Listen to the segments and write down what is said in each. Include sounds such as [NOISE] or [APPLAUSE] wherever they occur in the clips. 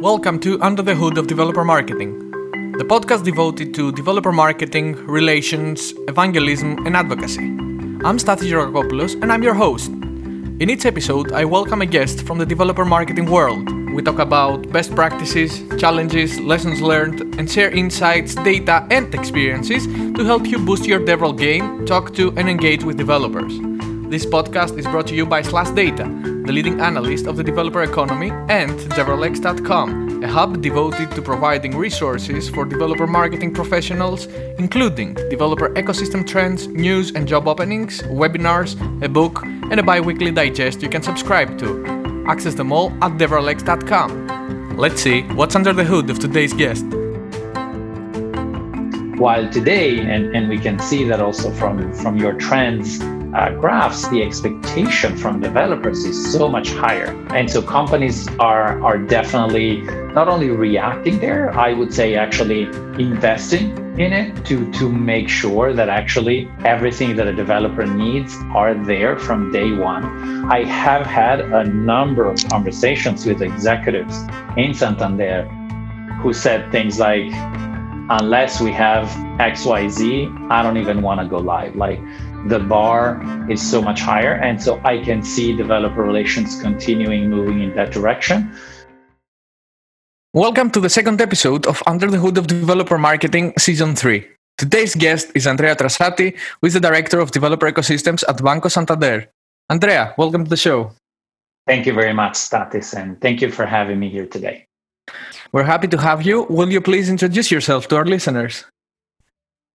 Welcome to Under the Hood of Developer Marketing, the podcast devoted to developer marketing, relations, evangelism, and advocacy. I'm Stathis Georgakopoulos and I'm your host. In each episode, I welcome a guest from the developer marketing world. We talk about best practices, challenges, lessons learned, and share insights, data, and experiences to help you boost your DevRel game, talk to, and engage with developers. This podcast is brought to you by SlashData, the leading analyst of the developer economy, and DevRelX.com, a hub devoted to providing resources for developer marketing professionals, including developer ecosystem trends, news and job openings, webinars, a book, and a bi weekly digest you can subscribe to. Access them all at DevRelX.com. Let's see what's under the hood of today's guest. While today, and, and we can see that also from, from your trends, uh, graphs, the expectation from developers is so much higher. And so companies are, are definitely not only reacting there, I would say actually investing in it to, to make sure that actually everything that a developer needs are there from day one. I have had a number of conversations with executives in Santander who said things like, unless we have XYZ, I don't even want to go live. Like the bar is so much higher. And so I can see developer relations continuing moving in that direction. Welcome to the second episode of Under the Hood of Developer Marketing Season 3. Today's guest is Andrea Trasatti, who is the Director of Developer Ecosystems at Banco Santander. Andrea, welcome to the show. Thank you very much, Stathis, and thank you for having me here today. We're happy to have you. Will you please introduce yourself to our listeners?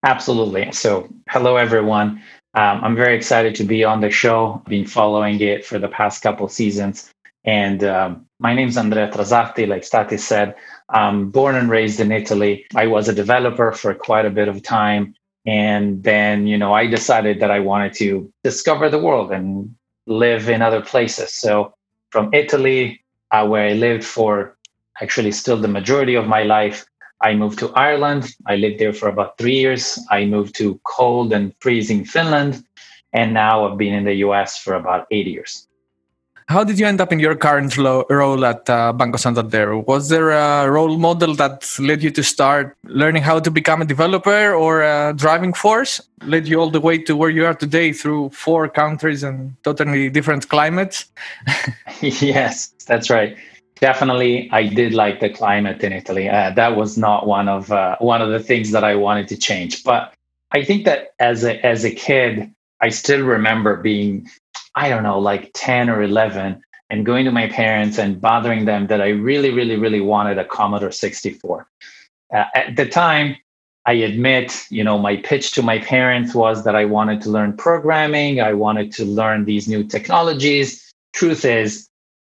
Absolutely. So, hello, everyone. Um, I'm very excited to be on the show. Been following it for the past couple seasons, and um, my name is Andrea Trasatti. Like Stathis said, I'm born and raised in Italy. I was a developer for quite a bit of time, and then you know I decided that I wanted to discover the world and live in other places. So from Italy, uh, where I lived for actually still the majority of my life, I moved to Ireland. I lived there for about three years. I moved to cold and freezing Finland. And now I've been in the US for about eight years. How did you end up in your current lo- role at uh, Banco Santander? Was there a role model that led you to start learning how to become a developer or a driving force? Led you all the way to where you are today through four countries and totally different climates? [LAUGHS] yes, that's right definitely i did like the climate in italy. Uh, that was not one of uh, one of the things that i wanted to change. But i think that as a as a kid i still remember being i don't know like 10 or 11 and going to my parents and bothering them that i really really really wanted a commodore 64 uh, at the time i admit you know my pitch to my parents was that i wanted to learn programming. I wanted to learn these new technologies. Truth is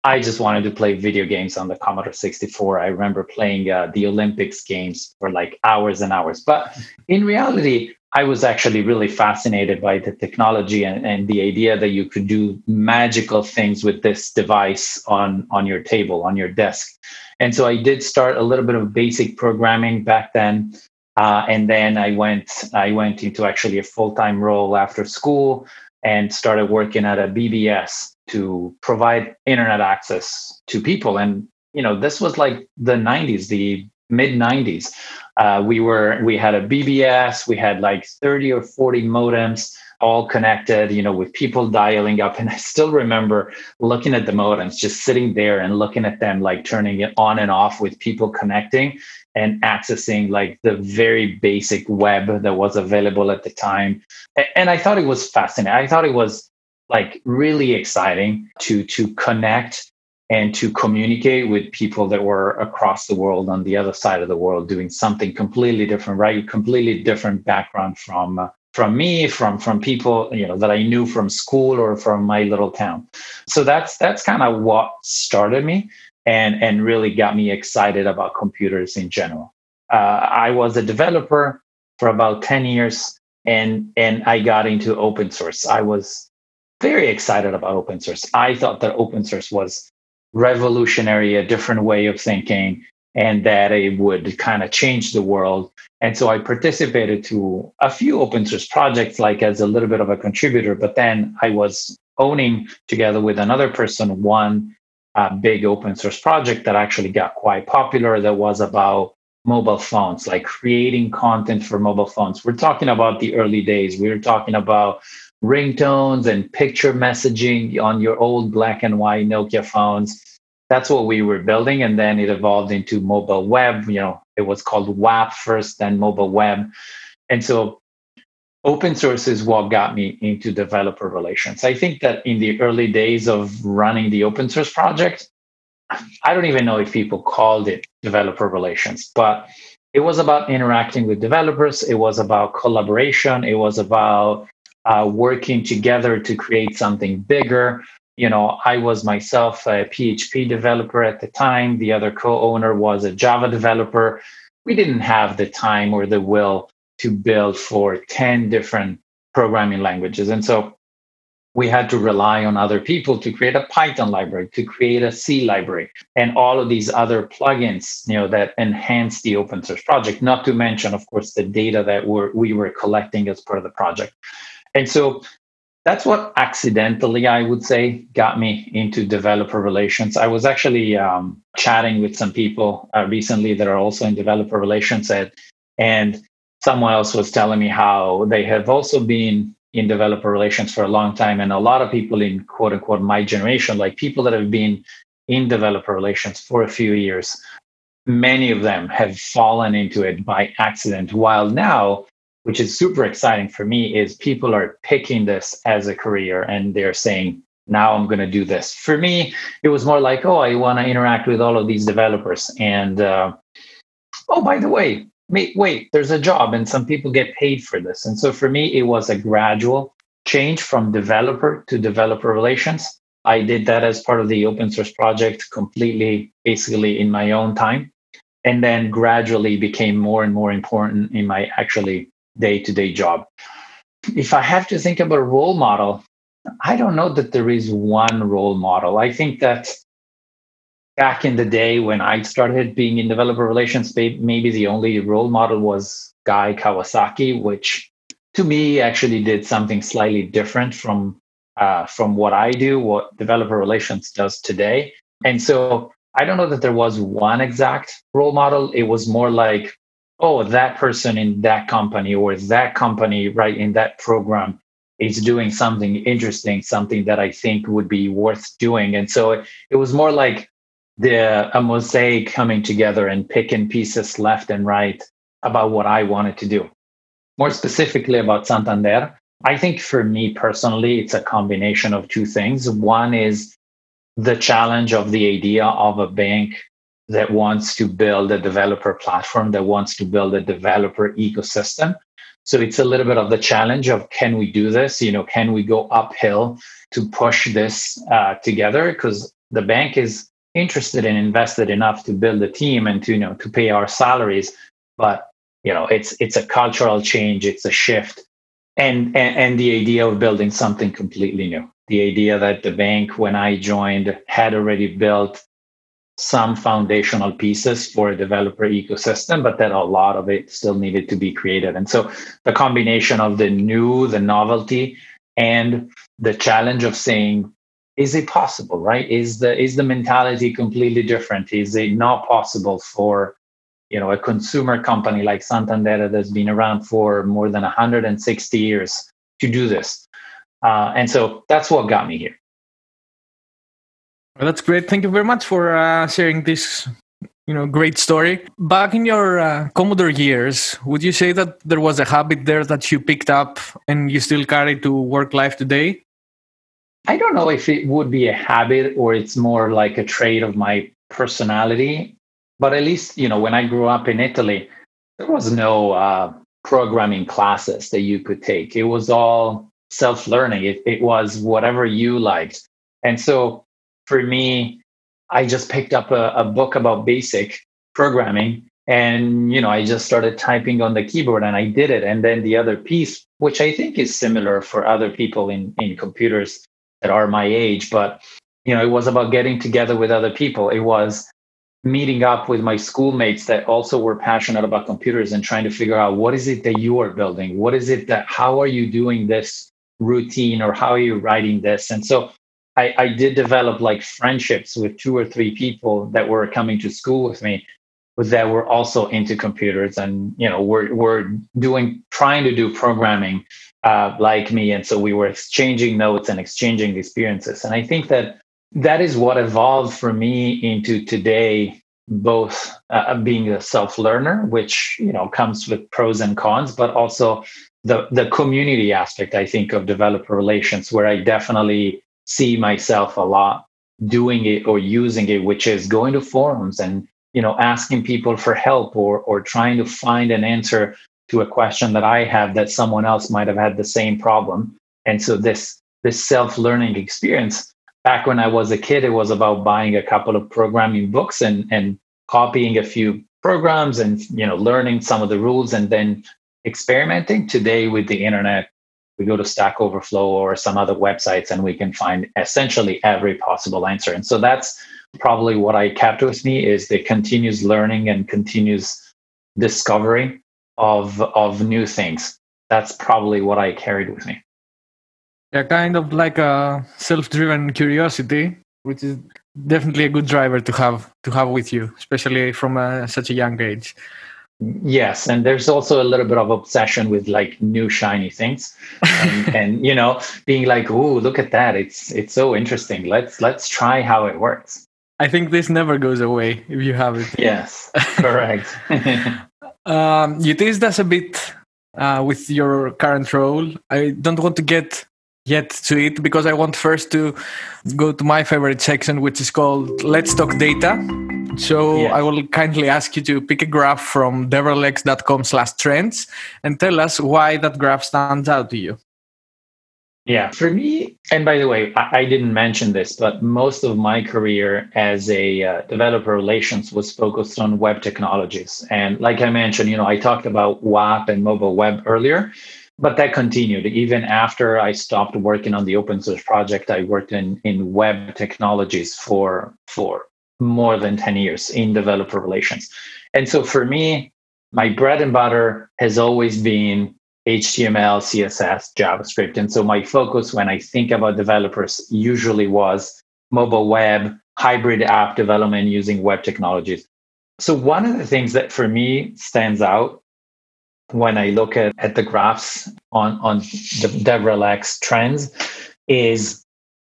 I just wanted to play video games on the Commodore 64. I remember playing uh, the Olympics games for like hours and hours. But in reality, I was actually really fascinated by the technology and, and the idea that you could do magical things with this device on, on your table, on your desk. And so I did start a little bit of basic programming back then. Uh, and then I went I went into actually a full time role after school and started working at a BBS to provide internet access to people. And you know, this was like the 90s, the mid 90s. Uh, we were we had a BBS, we had like 30 or 40 modems all connected, you know, with people dialing up. [LAUGHS] And I still remember looking at the modems, just sitting there and looking at them, like turning it on and off with people connecting and accessing like the very basic web that was available at the time. And I thought it was fascinating. I thought it was like really exciting to to connect and to communicate with people that were across the world on the other side of the world doing something completely different right? Completely different background from uh, from me from from people you know that i knew from school or from my little town. So that's that's kind of what started me and and really got me excited about computers in general. Uh, i was a developer for about 10 years and and i got into open source. I was very excited about open source. I thought that open source was revolutionary, a different way of thinking, and that it would kind of change the world. And so I participated to a few open source projects, like as a little bit of a contributor, but then I was owning together with another person one uh, big open source project that actually got quite popular that was about mobile phones, like creating content for mobile phones. We're talking about the early days. We are talking about ringtones and picture messaging on your old black and white Nokia phones. That's what we were building. And then it evolved into mobile web. You know, it was called WAP first, then mobile web. And so open source is what got me into developer relations. I think that in the early days of running the open source project, I don't even know if people called it developer relations, but it was about interacting with developers. It was about collaboration. It was about uh, working together to create something bigger. You know, I was myself a PHP developer at the time. The other co owner was a Java developer. We didn't have the time or the will to build for 10 different programming languages. And so we had to rely on other people to create a Python library, to create a C library, and all of these other plugins, you know, that enhance the open source project. Not to mention, of course, the data that we're, we were collecting as part of the project. And so that's what accidentally, I would say, got me into developer relations. I was actually um, chatting with some people uh, recently that are also in developer relations, at, and someone else was telling me how they have also been in developer relations for a long time and a lot of people in quote unquote my generation like people that have been in developer relations for a few years many of them have fallen into it by accident while now which is super exciting for me is people are picking this as a career and they're saying now i'm going to do this for me it was more like oh i want to interact with all of these developers and uh, oh by the way wait, wait, there's a job and some people get paid for this. And so for me, it was a gradual change from developer to developer relations. I did that as part of the open source project completely, basically in my own time. And then gradually became more and more important in my actually day to day job. If I have to think about a role model, I don't know that there is one role model. I think that back in the day when I started being in developer relations, maybe the only role model was Guy Kawasaki, which to me actually did something slightly different from uh, from what I do, what developer relations does today. And so I don't know that there was one exact role model. It was more like, oh, that person in that company or that company right in that program is doing something interesting, something that I think would be worth doing. And so it, it was more like the a mosaic coming together and picking pieces left and right about what I wanted to do. More specifically about Santander, I think for me personally, it's a combination of two things. One is the challenge of the idea of a bank that wants to build a developer platform, that wants to build a developer ecosystem. So it's a little bit of the challenge of can we do this? You know, can we go uphill to push this uh, together? Because the bank is interested and invested enough to build a team and to you know to pay our salaries but you know it's it's a cultural change it's a shift and, and and the idea of building something completely new the idea that the bank when i joined had already built some foundational pieces for a developer ecosystem but that a lot of it still needed to be created. And so the combination of the new the novelty and the challenge of saying is it possible right? Is the is the mentality completely different? Is it not possible for you know a consumer company like santander that's been around for more than 160 years to do this? Uh, and so that's what got me here well, that's great thank you very much for uh, sharing this you know great story back in your uh, commodore years would you say that there was a habit there that you picked up and you still carry to work life today I don't know if it would be a habit or it's more like a trait of my personality. But at least, you know, when I grew up in Italy, there was no uh, programming classes that you could take. It was all self learning, it, it was whatever you liked. And so for me, I just picked up a, a book about basic programming and you know i just started typing on the keyboard and i did it and then the other piece which i think is similar for other people in in computers that are my age, but you know, it was about getting together with other people. It was meeting up with my schoolmates that also were passionate about computers and trying to figure out what is it that you are building? What is it that how are you doing this routine or how are you writing this? And so I I, did develop like friendships with two or three people that were coming to school with me that were also into computers and you know were were doing trying to do programming uh, like me. And so we were exchanging notes and exchanging experiences. And i think that that is what evolved for me into today both uh, being a self learner which you know comes with pros and cons but also the the community aspect i think of developer relations where i definitely see myself a lot doing it or using it which is going to forums and you know asking people for help or or trying to find an answer to a question that i have that someone else might have had the same problem. And so this this self-learning experience back when i was a kid it was about buying a couple of programming books and and copying a few programs and you know learning some of the rules and then experimenting. Today with the internet we go to stack overflow or some other websites and we can find essentially every possible answer and so that's probably what I kept with me is the continuous learning and continuous discovery of of new things. That's probably what I carried with me. Yeah, kind of like a self-driven curiosity, which is definitely a good driver to have to have with you, especially from a, such a young age. Yes, and there's also a little bit of obsession with like new shiny things, and, [LAUGHS] and you know, being like, "Oh, look at that! It's it's so interesting. Let's let's try how it works." I think this never goes away if you have it. Yes, correct. [LAUGHS] um, you teased us a bit uh, with your current role. I don't want to get yet to it because I want first to go to my favorite section, which is called Let's Talk Data. So yes. I will kindly ask you to pick a graph from devrelx.com slash trends and tell us why that graph stands out to you. Yeah, for me, and by the way, I, I, didn't mention this, but most of my career as a uh, developer relations was focused on web technologies. And like I mentioned, you know, I talked about WAP and mobile web earlier, but that continued. Even after I stopped working on the open source project, I worked in, in web technologies for, for more than 10 years in developer relations. And so for me, my bread and butter has always been HTML, CSS, JavaScript. And so my focus when I think about developers usually was mobile web, hybrid app development using web technologies. So one of the things that for me stands out when I look at, at the graphs on, on the DevRelX trends is,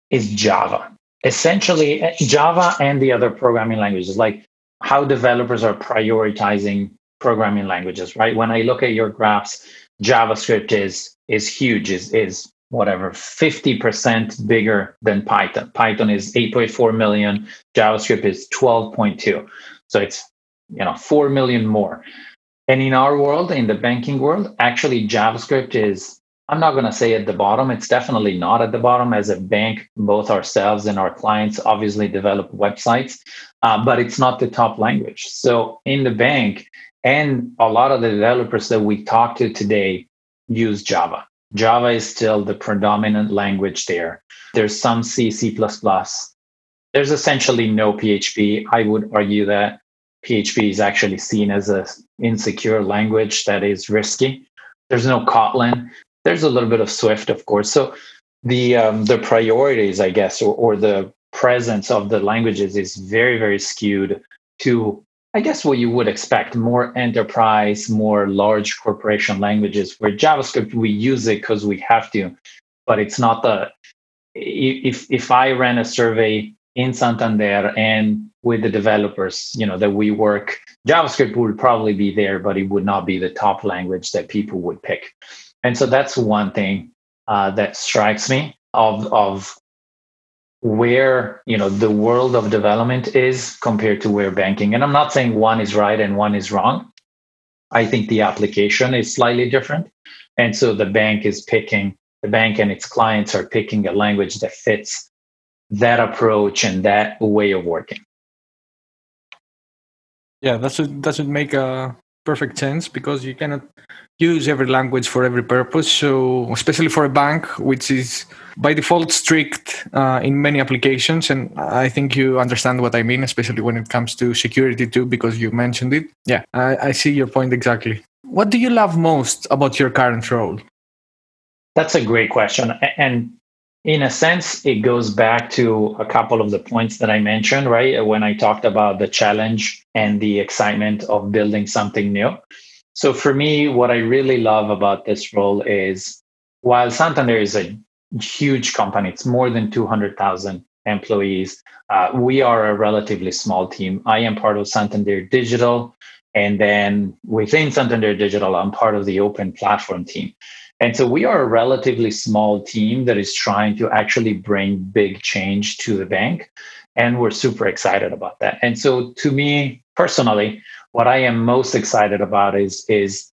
is Java. Essentially, eh, Java and the other programming languages, like how developers are prioritizing programming languages, right? When I look at your graphs, JavaScript is is huge, is is whatever 50% bigger than Python. Python is 8.4 million, JavaScript is 12.2. So it's you know 4 million more. And in our world, in the banking world, actually JavaScript is I'm not going to say at the bottom. It's definitely not at the bottom. As a bank, both ourselves and our clients obviously develop websites, uh, but it's not the top language. So in the bank, and a lot of the developers that we talk to today use Java. Java is still the predominant language there. There's some C, C. There's essentially no PHP. I would argue that PHP is actually seen as an insecure language that is risky. There's no Kotlin. There's a little bit of Swift, of course. So the um, the priorities, I guess, or, or the presence of the languages is very, very skewed to I guess what you would expect more enterprise, more large corporation languages where JavaScript, we use it because we have to, but it's not the, if, if I ran a survey in Santander and with the developers, you know, that we work, JavaScript would probably be there, but it would not be the top language that people would pick. And so that's one thing uh, that strikes me of, of where you know the world of development is compared to where banking and i'm not saying one is right and one is wrong. I think the application is slightly different. And so the bank is picking the bank and its clients are picking a language that fits that approach and that way of working yeah that should that should make a perfect sense because you cannot use every language for every purpose. So, especially for a bank, which is by default strict uh, in many applications, and I think you understand what I mean, especially when it comes to security too, because you mentioned it. Yeah, I, I see your point exactly. What do you love most about your current role? That's a great question, and in a sense, it goes back to a couple of the points that I mentioned, right? When I talked about the challenge and the excitement of building something new. So for me, what I really love about this role is while Santander is a huge company, it's more than 200,000 employees. Uh, we are a relatively small team. I am part of Santander Digital. And then within Santander Digital, I'm part of the open platform team. And so we are a relatively small team that is trying to actually bring big change to the bank. And we're super excited about that. And so to me personally, what I am most excited about is, is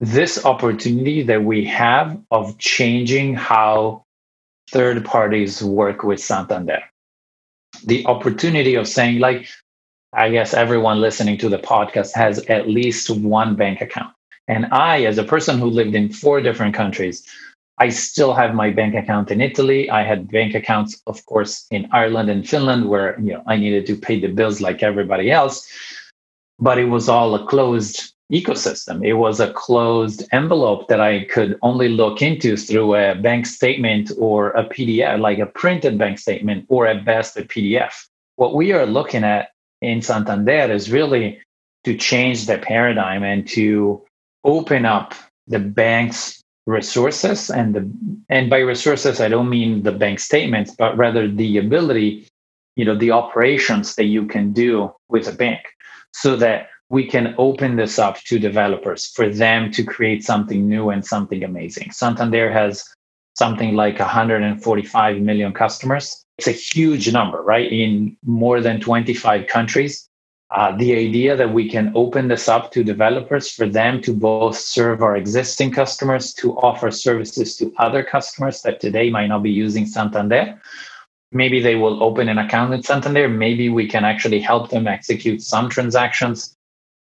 this opportunity that we have of changing how third parties work with Santander. The opportunity of saying, like, I guess everyone listening to the podcast has at least one bank account. And I, as a person who lived in four different countries, I still have my bank account in Italy. I had bank accounts, of course, in Ireland and Finland, where you know I needed to pay the bills like everybody else. But it was all a closed ecosystem. It was a closed envelope that I could only look into through a bank statement or a PDF, like a printed bank statement, or at best a PDF. What we are looking at in Santander is really to change the paradigm and to open up the bank's resources and the and by resources I don't mean the bank statements, but rather the ability, you know, the operations that you can do with a bank so that we can open this up to developers for them to create something new and something amazing. Santander has something like 145 million customers. It's a huge number, right? In more than 25 countries. Uh, the idea that we can open this up to developers for them to both serve our existing customers, to offer services to other customers that today might not be using Santander. Maybe they will open an account in Santander. Maybe we can actually help them execute some transactions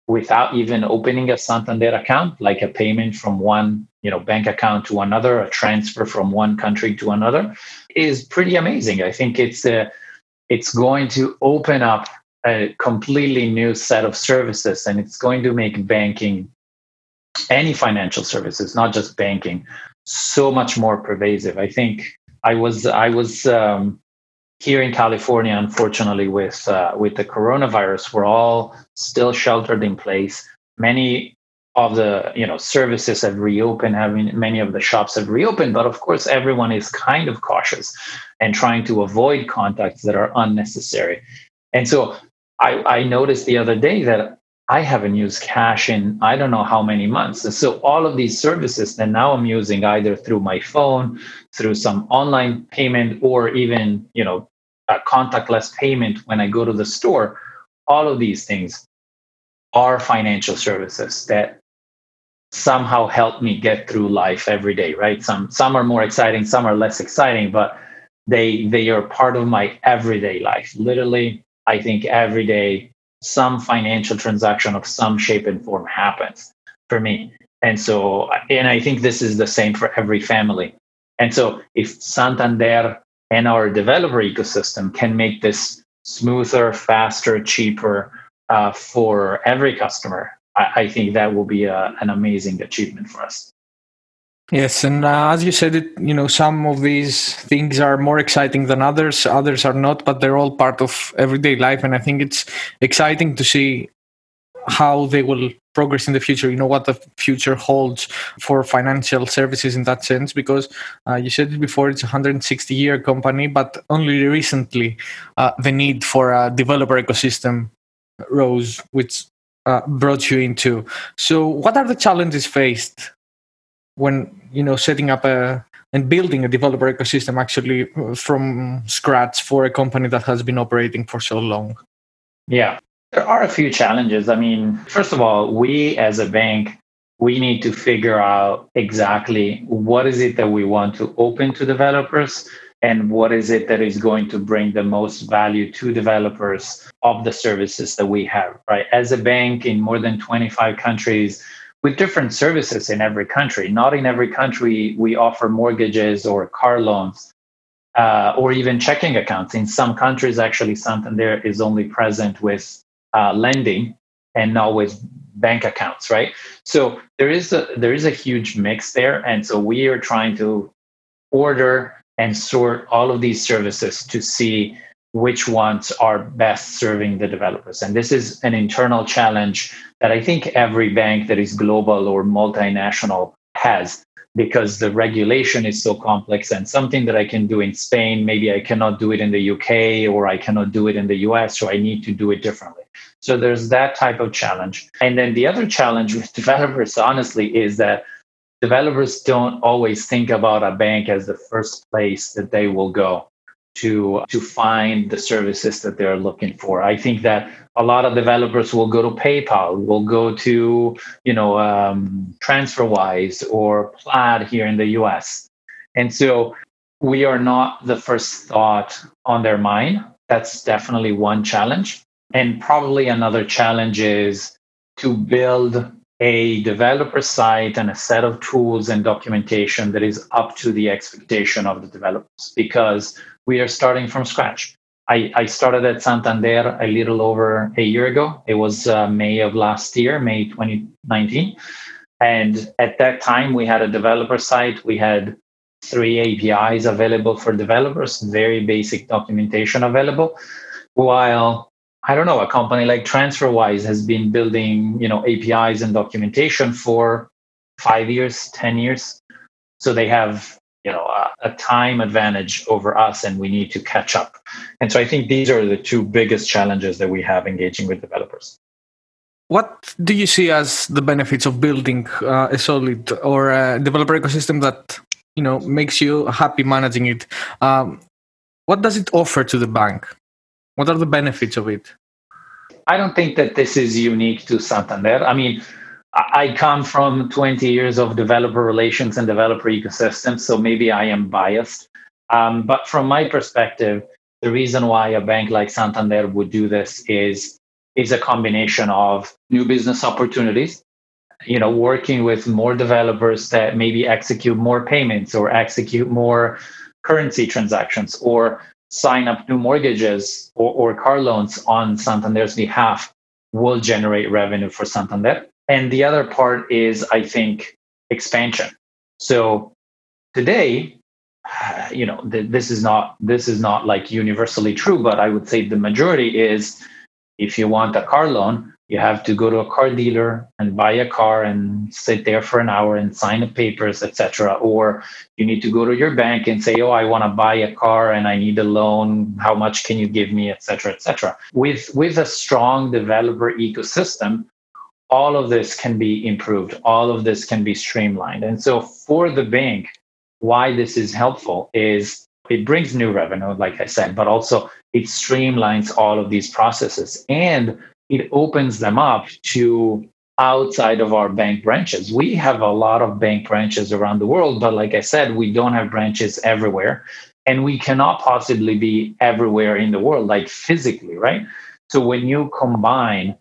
without even opening a Santander account, like a payment from one you know bank account to another, a transfer from one country to another, is pretty amazing. I think it's uh, it's going to open up a completely new set of services, and it's going to make banking, any financial services, not just banking, so much more pervasive. I think I was I was um, here in California, unfortunately, with uh, with the coronavirus, we're all still sheltered in place. Many of the you know services have reopened. Having many of the shops have reopened, but of course, everyone is kind of cautious and trying to avoid contacts that are unnecessary. And so, I, I noticed the other day that I haven't used cash in I don't know how many months. And so all of these services that now I'm using either through my phone, through some online payment, or even you know a contactless payment when I go to the store, all of these things are financial services that somehow help me get through life every day, right? Some some are more exciting, some are less exciting, but they they are part of my everyday life. Literally, I think every day some financial transaction of some shape and form happens for me. And so and I think this is the same for every family. And so if Santander and our developer ecosystem can make this smoother, faster, cheaper uh, for every customer, I, I think that will be a, an amazing achievement for us. Yes, and uh, as you said, it you know some of these things are more exciting than others. Others are not, but they're all part of everyday life, and I think it's exciting to see how they will progress in the future you know what the future holds for financial services in that sense because uh, you said it before it's a 160 year company but only recently uh, the need for a developer ecosystem rose which uh, brought you into so what are the challenges faced when you know setting up a and building a developer ecosystem actually uh, from scratch for a company that has been operating for so long yeah there are a few challenges. I mean, first of all, we as a bank, we need to figure out exactly what is it that we want to open to developers and what is it that is going to bring the most value to developers of the services that we have, right? As a bank in more than 25 countries, with different services in every country. Not in every country we offer mortgages or car loans uh, or even checking accounts. In some countries, actually, Santander is only present with uh, lending and not with bank accounts, right? So there is a there is a huge mix there, and so we are trying to order and sort all of these services to see which ones are best serving the developers. And this is an internal challenge that I think every bank that is global or multinational has because the regulation is so complex and something that I can do in Spain, maybe I cannot do it in the UK or I cannot do it in the US, so I need to do it differently. So there's that type of challenge. And then the other challenge with [LAUGHS] developers, honestly, is that developers don't always think about a bank as the first place that they will go to to find the services that they're looking for. I think that a lot of developers will go to PayPal, will go to you know um, TransferWise or Plaid here in the U.S. And so we are not the first thought on their mind. That's definitely one challenge. And probably another challenge is to build a developer site and a set of tools and documentation that is up to the expectation of the developers because we are starting from scratch. I, I started at Santander a little over a year ago. It was uh, May of last year, May 2019. And at that time, we had a developer site. We had three APIs available for developers, very basic documentation available. While I don't know, a company like TransferWise has been building, you know, APIs and documentation for five years, 10 years. So they have you know a, a, time advantage over us and we need to catch up. And so i think these are the two biggest challenges that we have engaging with developers. What do you see as the benefits of building uh, a solid or a developer ecosystem that you know makes you happy managing it? Um, what does it offer to the bank? What are the benefits of it? I don't think that this is unique to santander. I mean I come from 20 years of developer relations and developer ecosystems, so maybe I am biased. Um, but from my perspective, the reason why a bank like Santander would do this is is a combination of new business opportunities, you know, working with more developers that maybe execute more payments or execute more currency transactions or sign up new mortgages or, or car loans on Santander's behalf will generate revenue for Santander and the other part is, I think, expansion. So today, [SIGHS] you know, this is not this is not like universally true, but I would say the majority is if you want a car loan, you have to go to a car dealer and buy a car and sit there for an hour and sign the papers etc or you need to go to your bank and say oh i want to buy a car and i need a loan. How much can you give me? etc etc with with a strong developer ecosystem all of this can be improved all of this can be streamlined. And so for the bank why this is helpful is it brings new revenue like i said but also it streamlines all of these processes and it opens them up to outside of our bank branches. We have a lot of bank branches around the world but like i said we don't have branches everywhere and we cannot possibly be everywhere in the world like physically right? So when you combine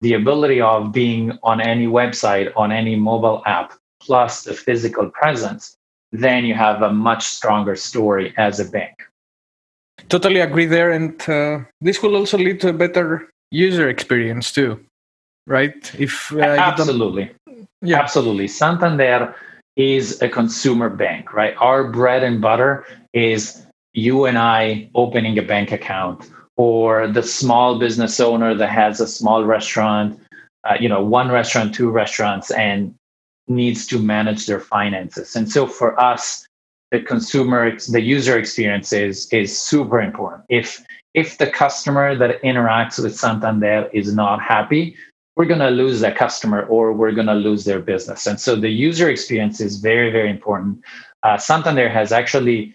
the ability of being on any website, on any mobile app, plus the physical presence, then you have a much stronger story as a bank. Totally agree there. And uh, this will also lead to a better user experience too, right? If uh, Absolutely. Yeah. Absolutely. Santander is a consumer bank, right? Our bread and butter is you and I opening a bank account or the small business owner that has a small restaurant, uh, you know, one restaurant, two restaurants, and needs to manage their finances. And so for us, the consumer, the user experience is is super important. If if the customer that interacts with Santander is not happy, we're going to lose that customer or we're going to lose their business. And so the user experience is very, very important. Uh, Santander has actually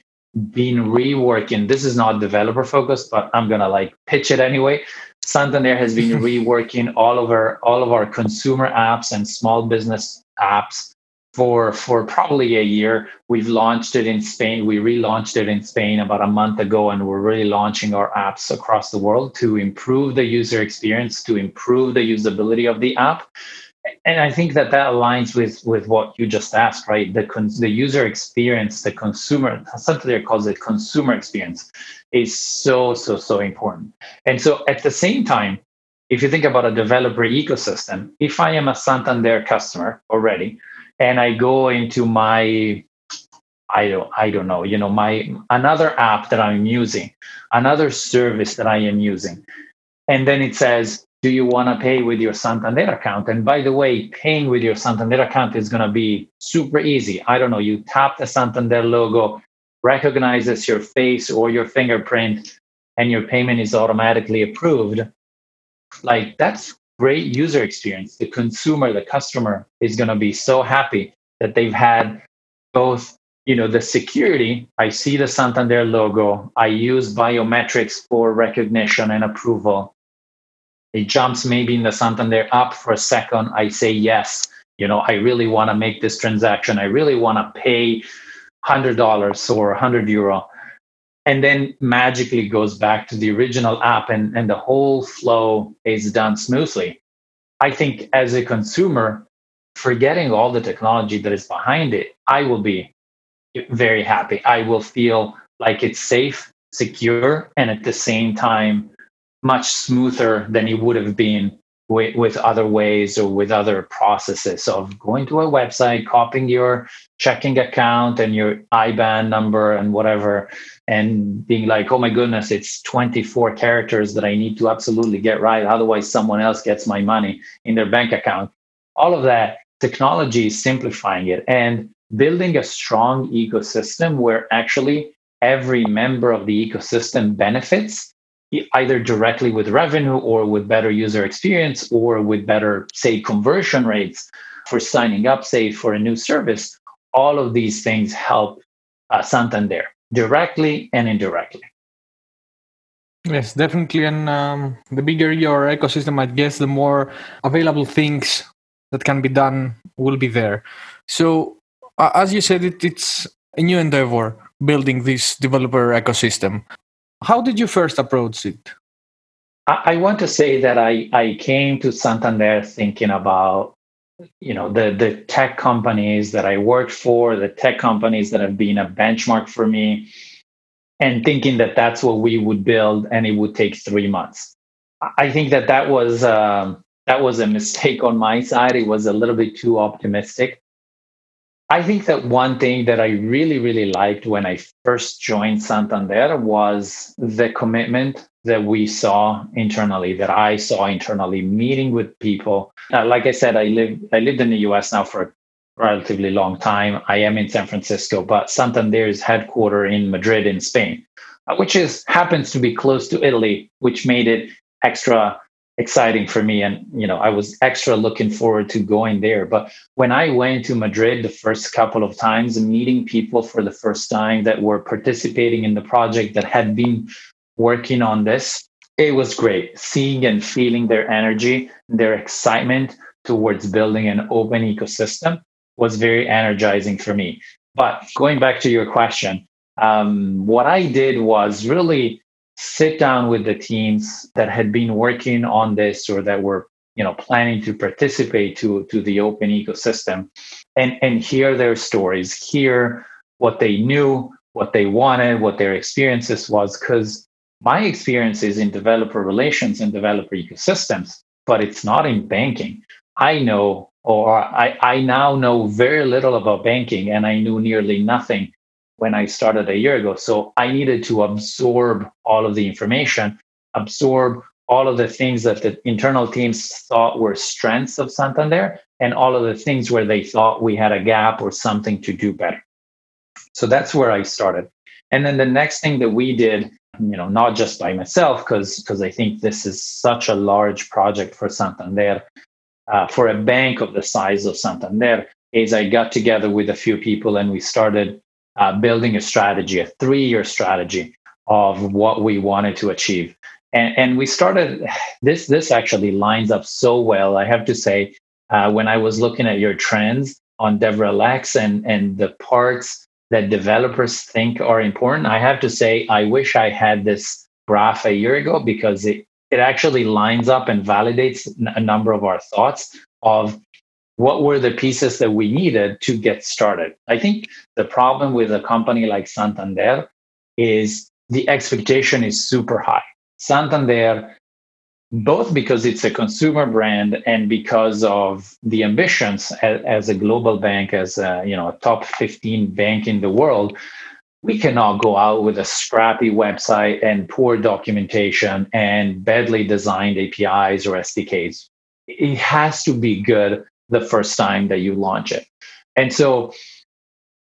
been reworking. This is not developer focused but i'm gonna like pitch it anyway. Santander has been [LAUGHS] reworking all of our all of our consumer apps and small business apps for for probably a year. We've launched it in spain. We relaunched it in spain about a month ago and we're really launching our apps across the world to improve the user experience to improve the usability of the app and I think that that aligns with with what you just asked, right? The con- the user experience, the consumer, Santander calls it consumer experience, is so so so important. And so at the same time, if you think about a developer ecosystem, if I am a Santander customer already, and I go into my I don't I don't know. You know, my another app that I'm using, another service that I am using. And then it says, do you want to pay with your Santander account? And by the way, paying with your Santander account is going to be super easy. I don't know, you tap the Santander logo, recognizes your face or your fingerprint, and your payment is automatically approved. Like that's great user experience. The consumer, the customer is going to be so happy that they've had both you know the security i see the santander logo i use biometrics for recognition and approval it jumps maybe in the santander app for a second i say yes. You know i really want to make this transaction. I really want to pay $100 or 100 euro. And then magically goes back to the original app and, and the whole flow is done smoothly. I think as a consumer forgetting all the technology that is behind it i will be very happy. I will feel like it's safe, secure, and at the same time, much smoother than it would have been with, with other ways or with other processes of going to a website, copying your checking account and your IBAN number and whatever, and being like, oh my goodness, it's 24 characters that I need to absolutely get right. Otherwise, someone else gets my money in their bank account. All of that technology is simplifying it. And building a strong ecosystem where actually every member of the ecosystem benefits either directly with revenue or with better user experience or with better say conversion rates for signing up say for a new service all of these things help uh, santander directly and indirectly. Yes definitely. And um, the bigger your ecosystem i guess the more available things that can be done will be there. So uh, as you said, it, it's a new endeavor building this developer ecosystem. How did you first approach it? I, want to say that I, I came to Santander thinking about you know the the tech companies that I worked for, the tech companies that have been a benchmark for me, and thinking that that's what we would build and it would take three months. I think that that was um, that was a [LAUGHS] mistake on my side. It was a little bit too optimistic. I think that one thing that I really, really liked when I first joined Santander was the commitment that we saw internally, that I saw internally, meeting with people. Uh, like I said, I live I lived in the US now for a relatively long time. I am in San Francisco, but Santander is headquartered in Madrid in Spain, uh, which is happens to be close to Italy, which made it extra exciting for me. And you know i was extra looking forward to going there. But when i went to madrid the first couple of times meeting people for the first time that were participating in the project that had been working on this it was great. Seeing and feeling their energy their excitement towards building an open ecosystem was very energizing for me. But going back to your question um, what i did was really sit down with the teams that had been working on this or that were you know planning to participate to to the open ecosystem and and hear their stories hear what they knew what they wanted what their experiences was because my experience is in developer relations and developer ecosystems but it's not in banking. I know or I, I now know very little about banking and i knew nearly nothing when I started a year ago. So I needed to absorb all of the information, absorb all of the things that the internal teams thought were strengths of Santander, and all of the things where they thought we had a gap or something to do better. So that's where I started. And then the next thing that we did, you know, not just by myself, because because I think this is such a large project for Santander, uh, for a bank of the size of Santander, is I got together with a few people and we started uh, building a strategy, a three year strategy of what we wanted to achieve. And, and we started [SIGHS] this, this actually lines up so well. I have to say, uh, when I was looking at your trends on DevRel and, and the parts that developers think are important, I have to say, I wish I had this graph a year ago because it, it actually lines up and validates a number of our thoughts of what were the pieces that we needed to get started. I think the problem with a company like Santander is the expectation is super high. Santander both because it's a consumer brand and because of the ambitions as, as a global bank, as a, you know, a top 15 bank in the world, we cannot go out with a scrappy website and poor documentation and badly designed APIs or SDKs. It has to be good the first time that you launch it. And so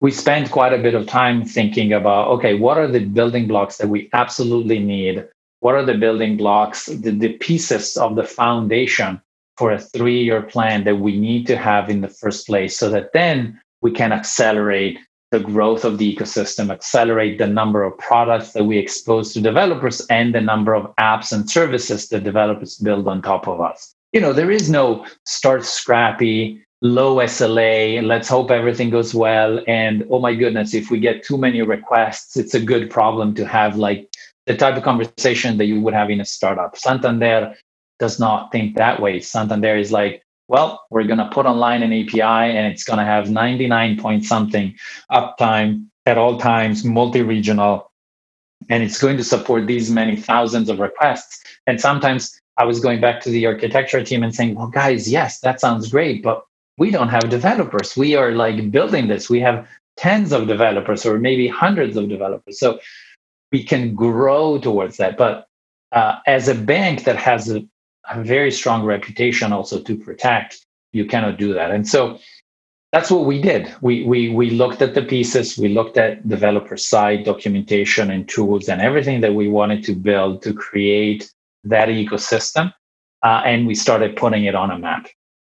we spent quite a bit of time thinking about okay, what are the building blocks that we absolutely need? What are the building blocks, the, the pieces of the foundation for a three year plan that we need to have in the first place so that then we can accelerate the growth of the ecosystem, accelerate the number of products that we expose to developers and the number of apps and services that developers build on top of us. You know, there is no start scrappy, low SLA, let's hope everything goes well. And oh my goodness, if we get too many requests, it's a good problem to have like the type of conversation that you would have in a startup. Santander does not think that way. Santander is like, well, we're going to put online an API and it's going to have 99 point something uptime at all times, multi regional, and it's going to support these many thousands of requests. And sometimes I was going back to the architecture team and saying, well, guys, yes, that sounds great, but we don't have developers. We are like building this. We have tens of developers or maybe hundreds of developers. So we can grow towards that. But uh, as a bank that has a a very strong reputation also to protect, you cannot do that. And so that's what we did. We we we looked at the pieces, we looked at developer side documentation and tools and everything that we wanted to build to create that ecosystem, uh, and we started putting it on a map.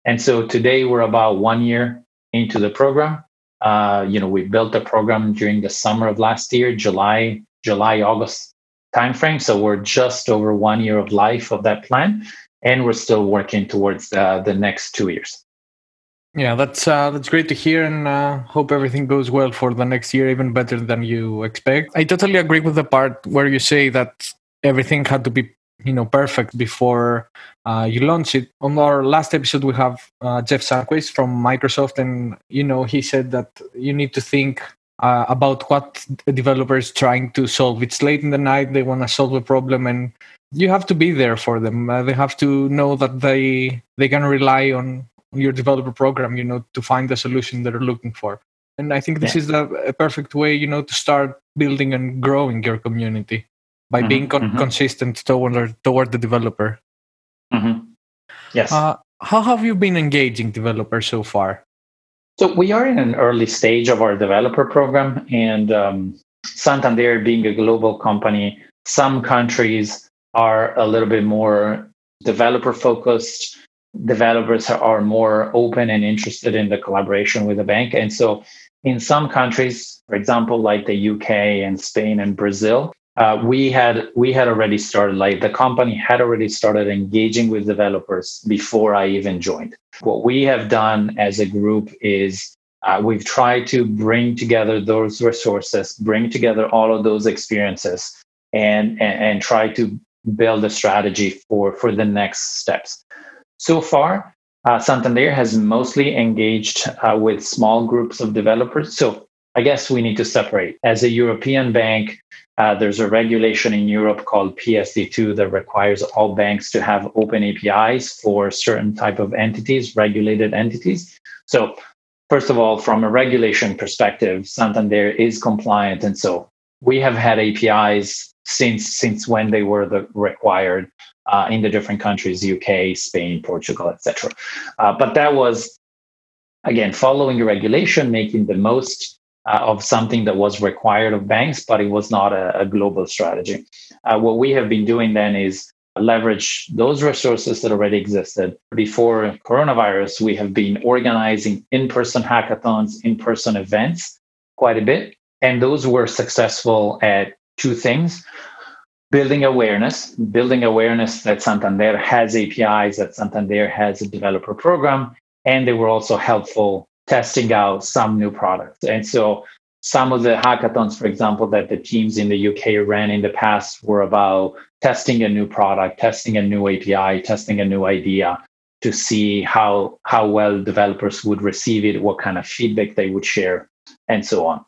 And so today we're about one year into the program. Uh, you know, we built the program during the summer of last year, July, July, August timeframe. So we're just over one year of life of that plan and we're still working towards the, the next two years. Yeah, that's uh, that's great to hear, and uh, hope everything goes well for the next year, even better than you expect. I totally agree with the part where you say that everything had to be you know perfect before uh, you launch it. On our last episode, we have uh, Jeff Sandquist from Microsoft, and you know he said that you need to think uh, about what a developer is trying to solve. It's late in the night; they want to solve a problem, and you have to be there for them. Uh, they have to know that they they can rely on your developer program, you know, to find the solution they're looking for. And I think this yeah. is a, a, perfect way, you know, to start building and growing your community by mm-hmm, being con- mm-hmm. consistent toward toward the developer. Mm-hmm. Yes. Uh, how have you been engaging developers so far? So we are in an early stage of our developer program, and um, Santander, being a global company, some countries are a little bit more developer focused. Developers are more open and interested in the collaboration with the bank. And so, in some countries, for example, like the UK and Spain and Brazil, uh, we had we had already started like the company had already started engaging with developers before I even joined. What we have done as a group is uh, we've tried to bring together those resources, bring together all of those experiences, and, and, and try to build a strategy for for the next steps. So far, uh, Santander has mostly engaged uh, with small groups of developers. So I guess we need to separate. As a European bank, uh, there's a regulation in Europe called PSD2 that requires all banks to have open APIs for certain type of entities, regulated entities. So first of all, from a regulation perspective, Santander is compliant, and so we have had APIs since since when they were the required uh, in the different countries uk spain portugal etc uh, but that was again following a regulation making the most uh, of something that was required of banks but it was not a, a global strategy. Uh, what we have been doing then is leverage those resources that already existed. Before coronavirus we have been organizing in-person hackathons in-person events quite a bit. And those were successful at two things. Building awareness, building awareness that Santander has APIs, that Santander has a developer program, and they were also helpful testing out some new products. And so some of the hackathons, for example, that the teams in the UK ran in the past were about testing a new product, testing a new API, testing a new idea to see how how well developers would receive it, what kind of feedback they would share, and so on.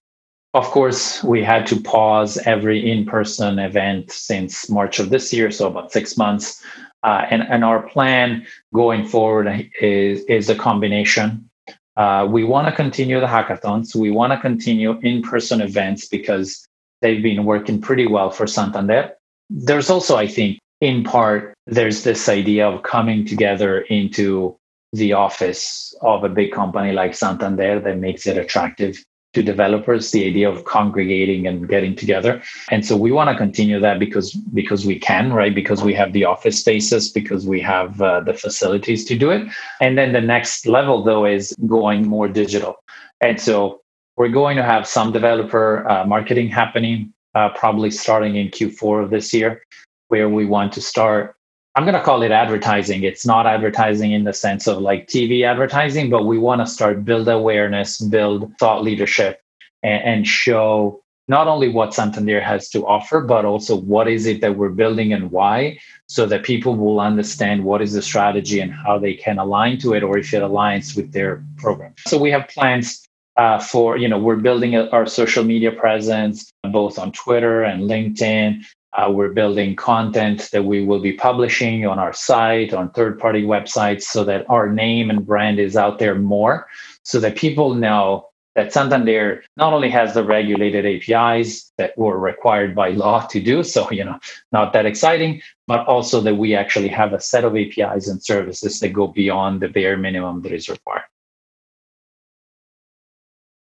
Of course, we had to pause every in person event since March of this year, so about six months. Uh, and, and our plan going forward is, is a combination. Uh, we want to continue the hackathons. We want to continue in person events because they've been working pretty well for Santander. There's also, I think, in part, there's this idea of coming together into the office of a big company like Santander that makes it attractive to developers the idea of congregating and getting together. And so we want to continue that because because we can right? Because we have the office spaces because we have uh, the facilities to do it. And then the next level though is going more digital. And so we're going to have some developer uh, marketing happening uh, probably starting in q4 of this year where we want to start I'm going to call it advertising. It's not advertising in the sense of like TV advertising, but we want to start build awareness, build thought leadership, and, and, show not only what Santander has to offer, but also what is it that we're building and why, so that people will understand what is the strategy and how they can align to it, or if it aligns with their program. So we have plans uh, for you know we're building our social media presence both on Twitter and LinkedIn. Uh, we're building content that we will be publishing on our site, on third party websites, so that our name and brand is out there more, so that people know that Santander not only has the regulated APIs that were required by law to do, so [LAUGHS] you know, not that exciting, but also that we actually have a set of APIs and services that go beyond the bare minimum that is required.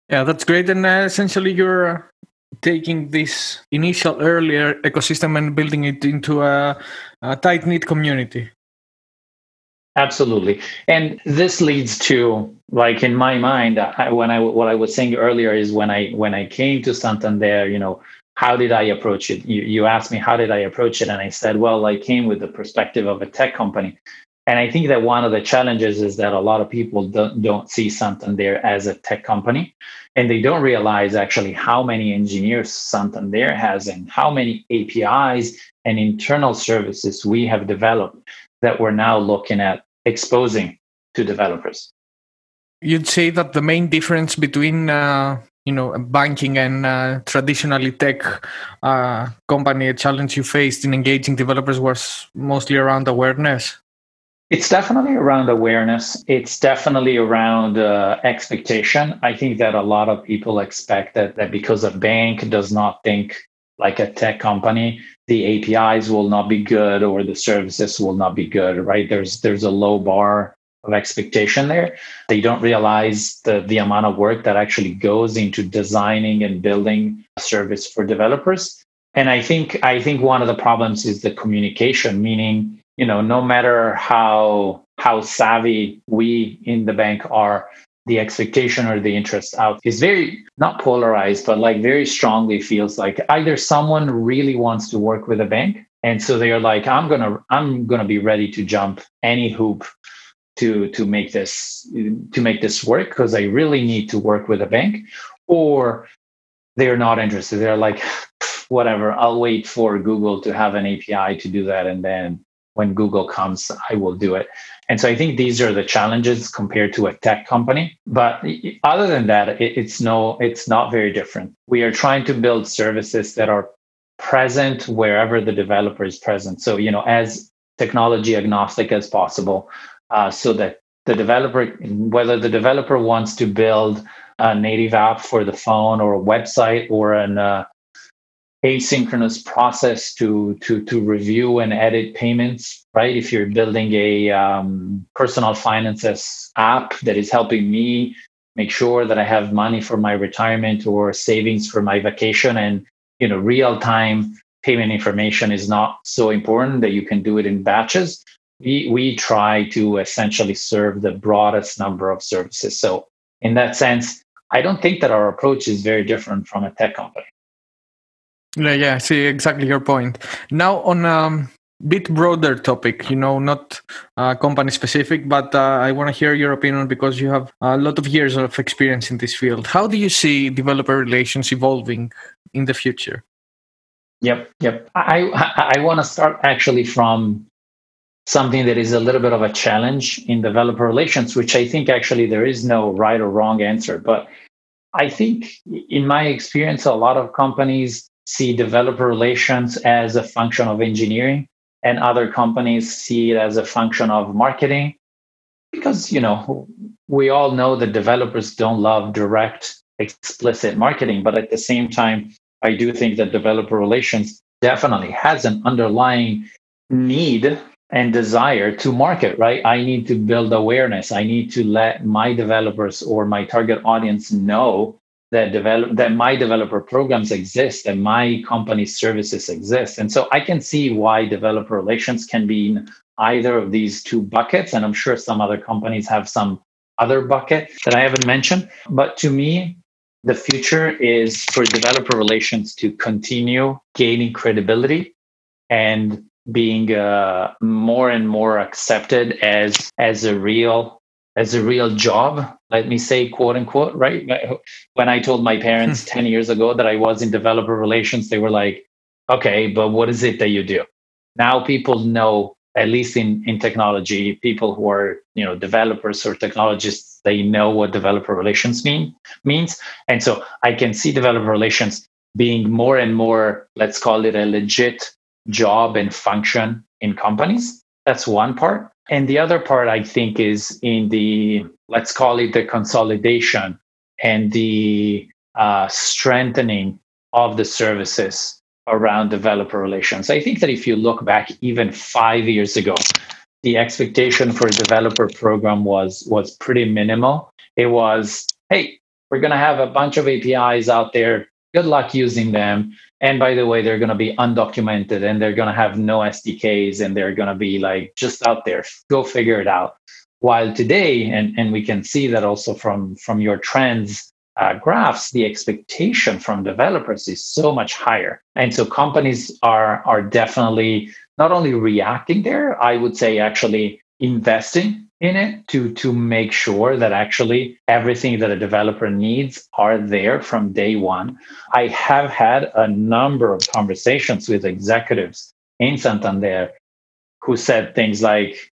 Yeah, that's great. And uh, essentially, you're taking this initial earlier ecosystem and building it into a, a tight knit community. Absolutely, and this leads to like in my mind, I, when I what I was saying earlier is when I when I came to Santander, you know, how did I approach it? You you asked me how did I approach it, and I said, well, I came with the perspective of a tech company. And I think that one of the challenges is that a lot of people don't, don't see Santander as a tech company. And they don't realize actually how many engineers Santander has and how many APIs and internal services we have developed that we're now looking at exposing to developers. You'd say that the main difference between uh, you know banking and uh, traditionally tech uh, company challenge you faced in engaging developers was mostly around awareness it's definitely around awareness. It's definitely around uh, expectation. I think that a lot of people expect that, that because a bank does not think like a tech company, the APIs will not be good or the services will not be good, right? There's there's a low bar of expectation there. They don't realize the, the amount of work that actually goes into designing and building a service for developers. And I think I think one of the problems is the communication, meaning you know no matter how how savvy we in the bank are the expectation or the interest out is very not polarized but like very strongly feels like either someone really wants to work with a bank and so they're like i'm gonna i'm gonna be ready to jump any hoop to to make this to make this work because i really need to work with a bank or they're not interested. They're like whatever i'll wait for google to have an api to do that and then when Google comes, I will do it. And so I think these are the challenges compared to a tech company. But other than that, it's no, it's not very different. We are trying to build services that are present wherever the developer is present. So you know, as technology agnostic as possible, uh, so that the developer, whether the developer wants to build a native app for the phone or a website or an uh, asynchronous process to to to review and edit payments right? If you're building a um, personal finances app that is helping me make sure that i have money for my retirement or savings for my vacation and you know real time payment information is not so important that you can do it in batches we we try to essentially serve the broadest number of services. So in that sense i don't think that our approach is very different from a tech company yeah, yeah, see exactly your point. Now on a um, bit broader topic, you know, not uh, company specific, but uh, I want to hear your opinion because you have a lot of years of experience in this field. How do you see developer relations evolving in the future? Yep, yep. I I, I want to start actually from something that is a little bit of a challenge in developer relations, which I think actually there is no right or wrong answer, but I think in my experience, a lot of companies see developer relations as a function of engineering and other companies see it as a function of marketing. Because you know we all know that developers don't love direct explicit marketing but at the same time i do think that developer relations definitely has an underlying need and desire to market right? I need to build awareness. I need to let my developers or my target audience know that develop that my developer programs exist and my company services exist. And so i can see why developer relations can be in either of these two buckets and i'm sure some other companies have some other bucket that i haven't mentioned. But to me the future is for developer relations to continue gaining credibility and being uh, more and more accepted as as a real as a real job let me say quote unquote right? When i told my parents hmm. 10 years ago that i was in developer relations they were like okay but what is it that you do? Now people know at least in in technology people who are you know developers or technologists they know what developer relations mean means. And so i can see developer relations being more and more let's call it a legit job and function in companies. That's one part and the other part, I think, is in the, let's call it the consolidation and the uh, strengthening of the services around developer relations. I think that if you look back even five years ago, the expectation for a developer program was was pretty minimal. It was, hey, we're going to have a bunch of APIs out there. Good luck using them. And by the way, they're going to be undocumented and they're going to have no SDKs and they're going to be like just out there. Go figure it out. While today, and, and we can see that also from, from your trends uh, graphs, the expectation from developers is so much higher. And so companies are, are definitely not only reacting there, I would say actually investing in it to to make sure that actually everything that a developer needs are there from day one. I have had a number of conversations with executives in santander who said things like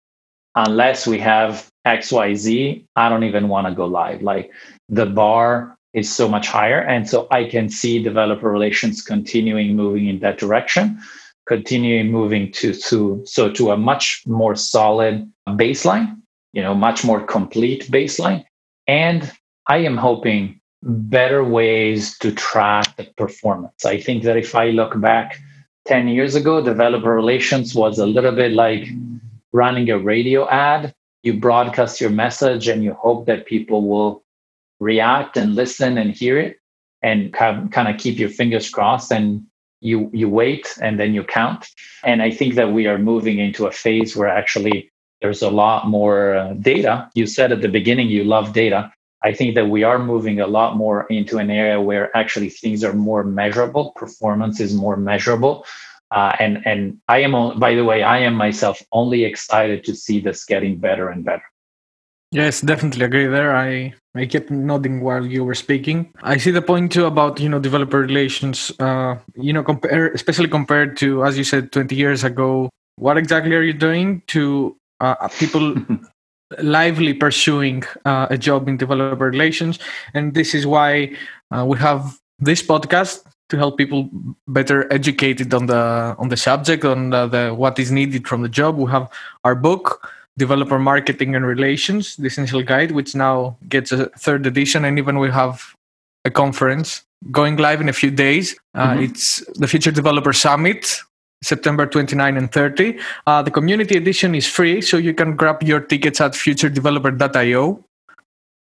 unless we have xyz i don't even want to go live. Like the bar is so much higher and so i can see developer relations continuing moving in that direction continuing moving to, to so to a much more solid baseline you know much more complete baseline. And i am hoping better ways to track the performance. I think that if i look back 10 years ago developer relations was a little bit like running a radio ad. You broadcast your message and you hope that people will react and listen and hear it and kind of keep your fingers crossed and you you wait and then you count. And i think that we are moving into a phase where actually there's a lot more uh, data. You said at the beginning you love data. I think that we are moving a lot more into an area where actually things are more measurable, performance is more measurable. Uh, and and I am, by the way, I am myself only excited to see this getting better and better. Yes, definitely agree there. I I kept nodding while you were speaking. I see the point too about you know developer relations. Uh, you know, compare especially compared to as you said 20 years ago. What exactly are you doing to uh, uh, people [LAUGHS] lively pursuing uh, a job in developer relations. And this is why uh, we have this podcast to help people better educated on the on the subject on the, the, what is needed from the job. We have our book developer marketing and relations the essential guide which now gets a third edition. And even we have a conference going live in a few days. Uh, mm-hmm. it's the future developer summit September 29 and 30. Uh, the community edition is free, so you can grab your tickets at futuredeveloper.io.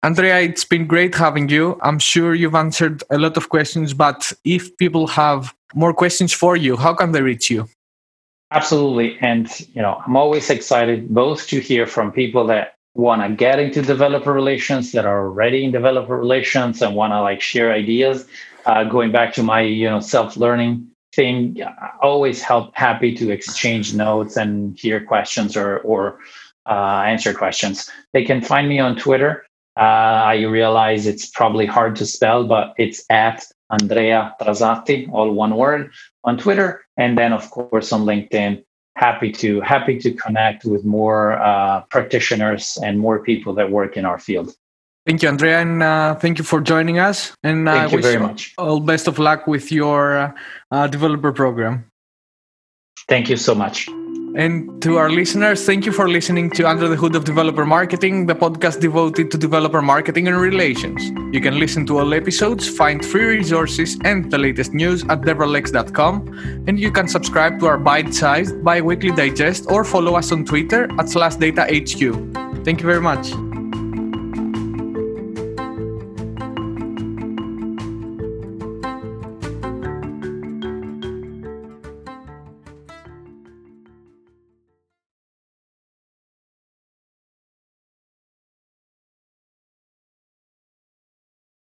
Andrea, it's been great having you. I'm sure you've answered a lot of questions, but if people have more questions for you, how can they reach you? Absolutely. And you know, I'm always excited both to hear from people that want to get into developer relations that are already in developer relations and want to like share ideas. Uh, going back to my you know self-learning thing always help happy to exchange notes and hear questions or or uh, answer questions. They can find me on twitter. Uh, i realize it's probably hard to spell but it's at andrea Trasatti, all one word on twitter. And then of course on linkedin. Happy to happy to connect with more uh, practitioners and more people that work in our field Thank you, Andrea, and uh, thank you for joining us. And thank you very much. All best of luck with your uh, developer program. Thank you so much. And to our listeners, thank you for listening to Under the Hood of Developer Marketing, the podcast devoted to developer marketing and relations. You can listen to all episodes, find free resources, and the latest news at devrelx.com. And you can subscribe to our bite sized bi weekly digest or follow us on Twitter at SlashDataHQ. Thank you very much.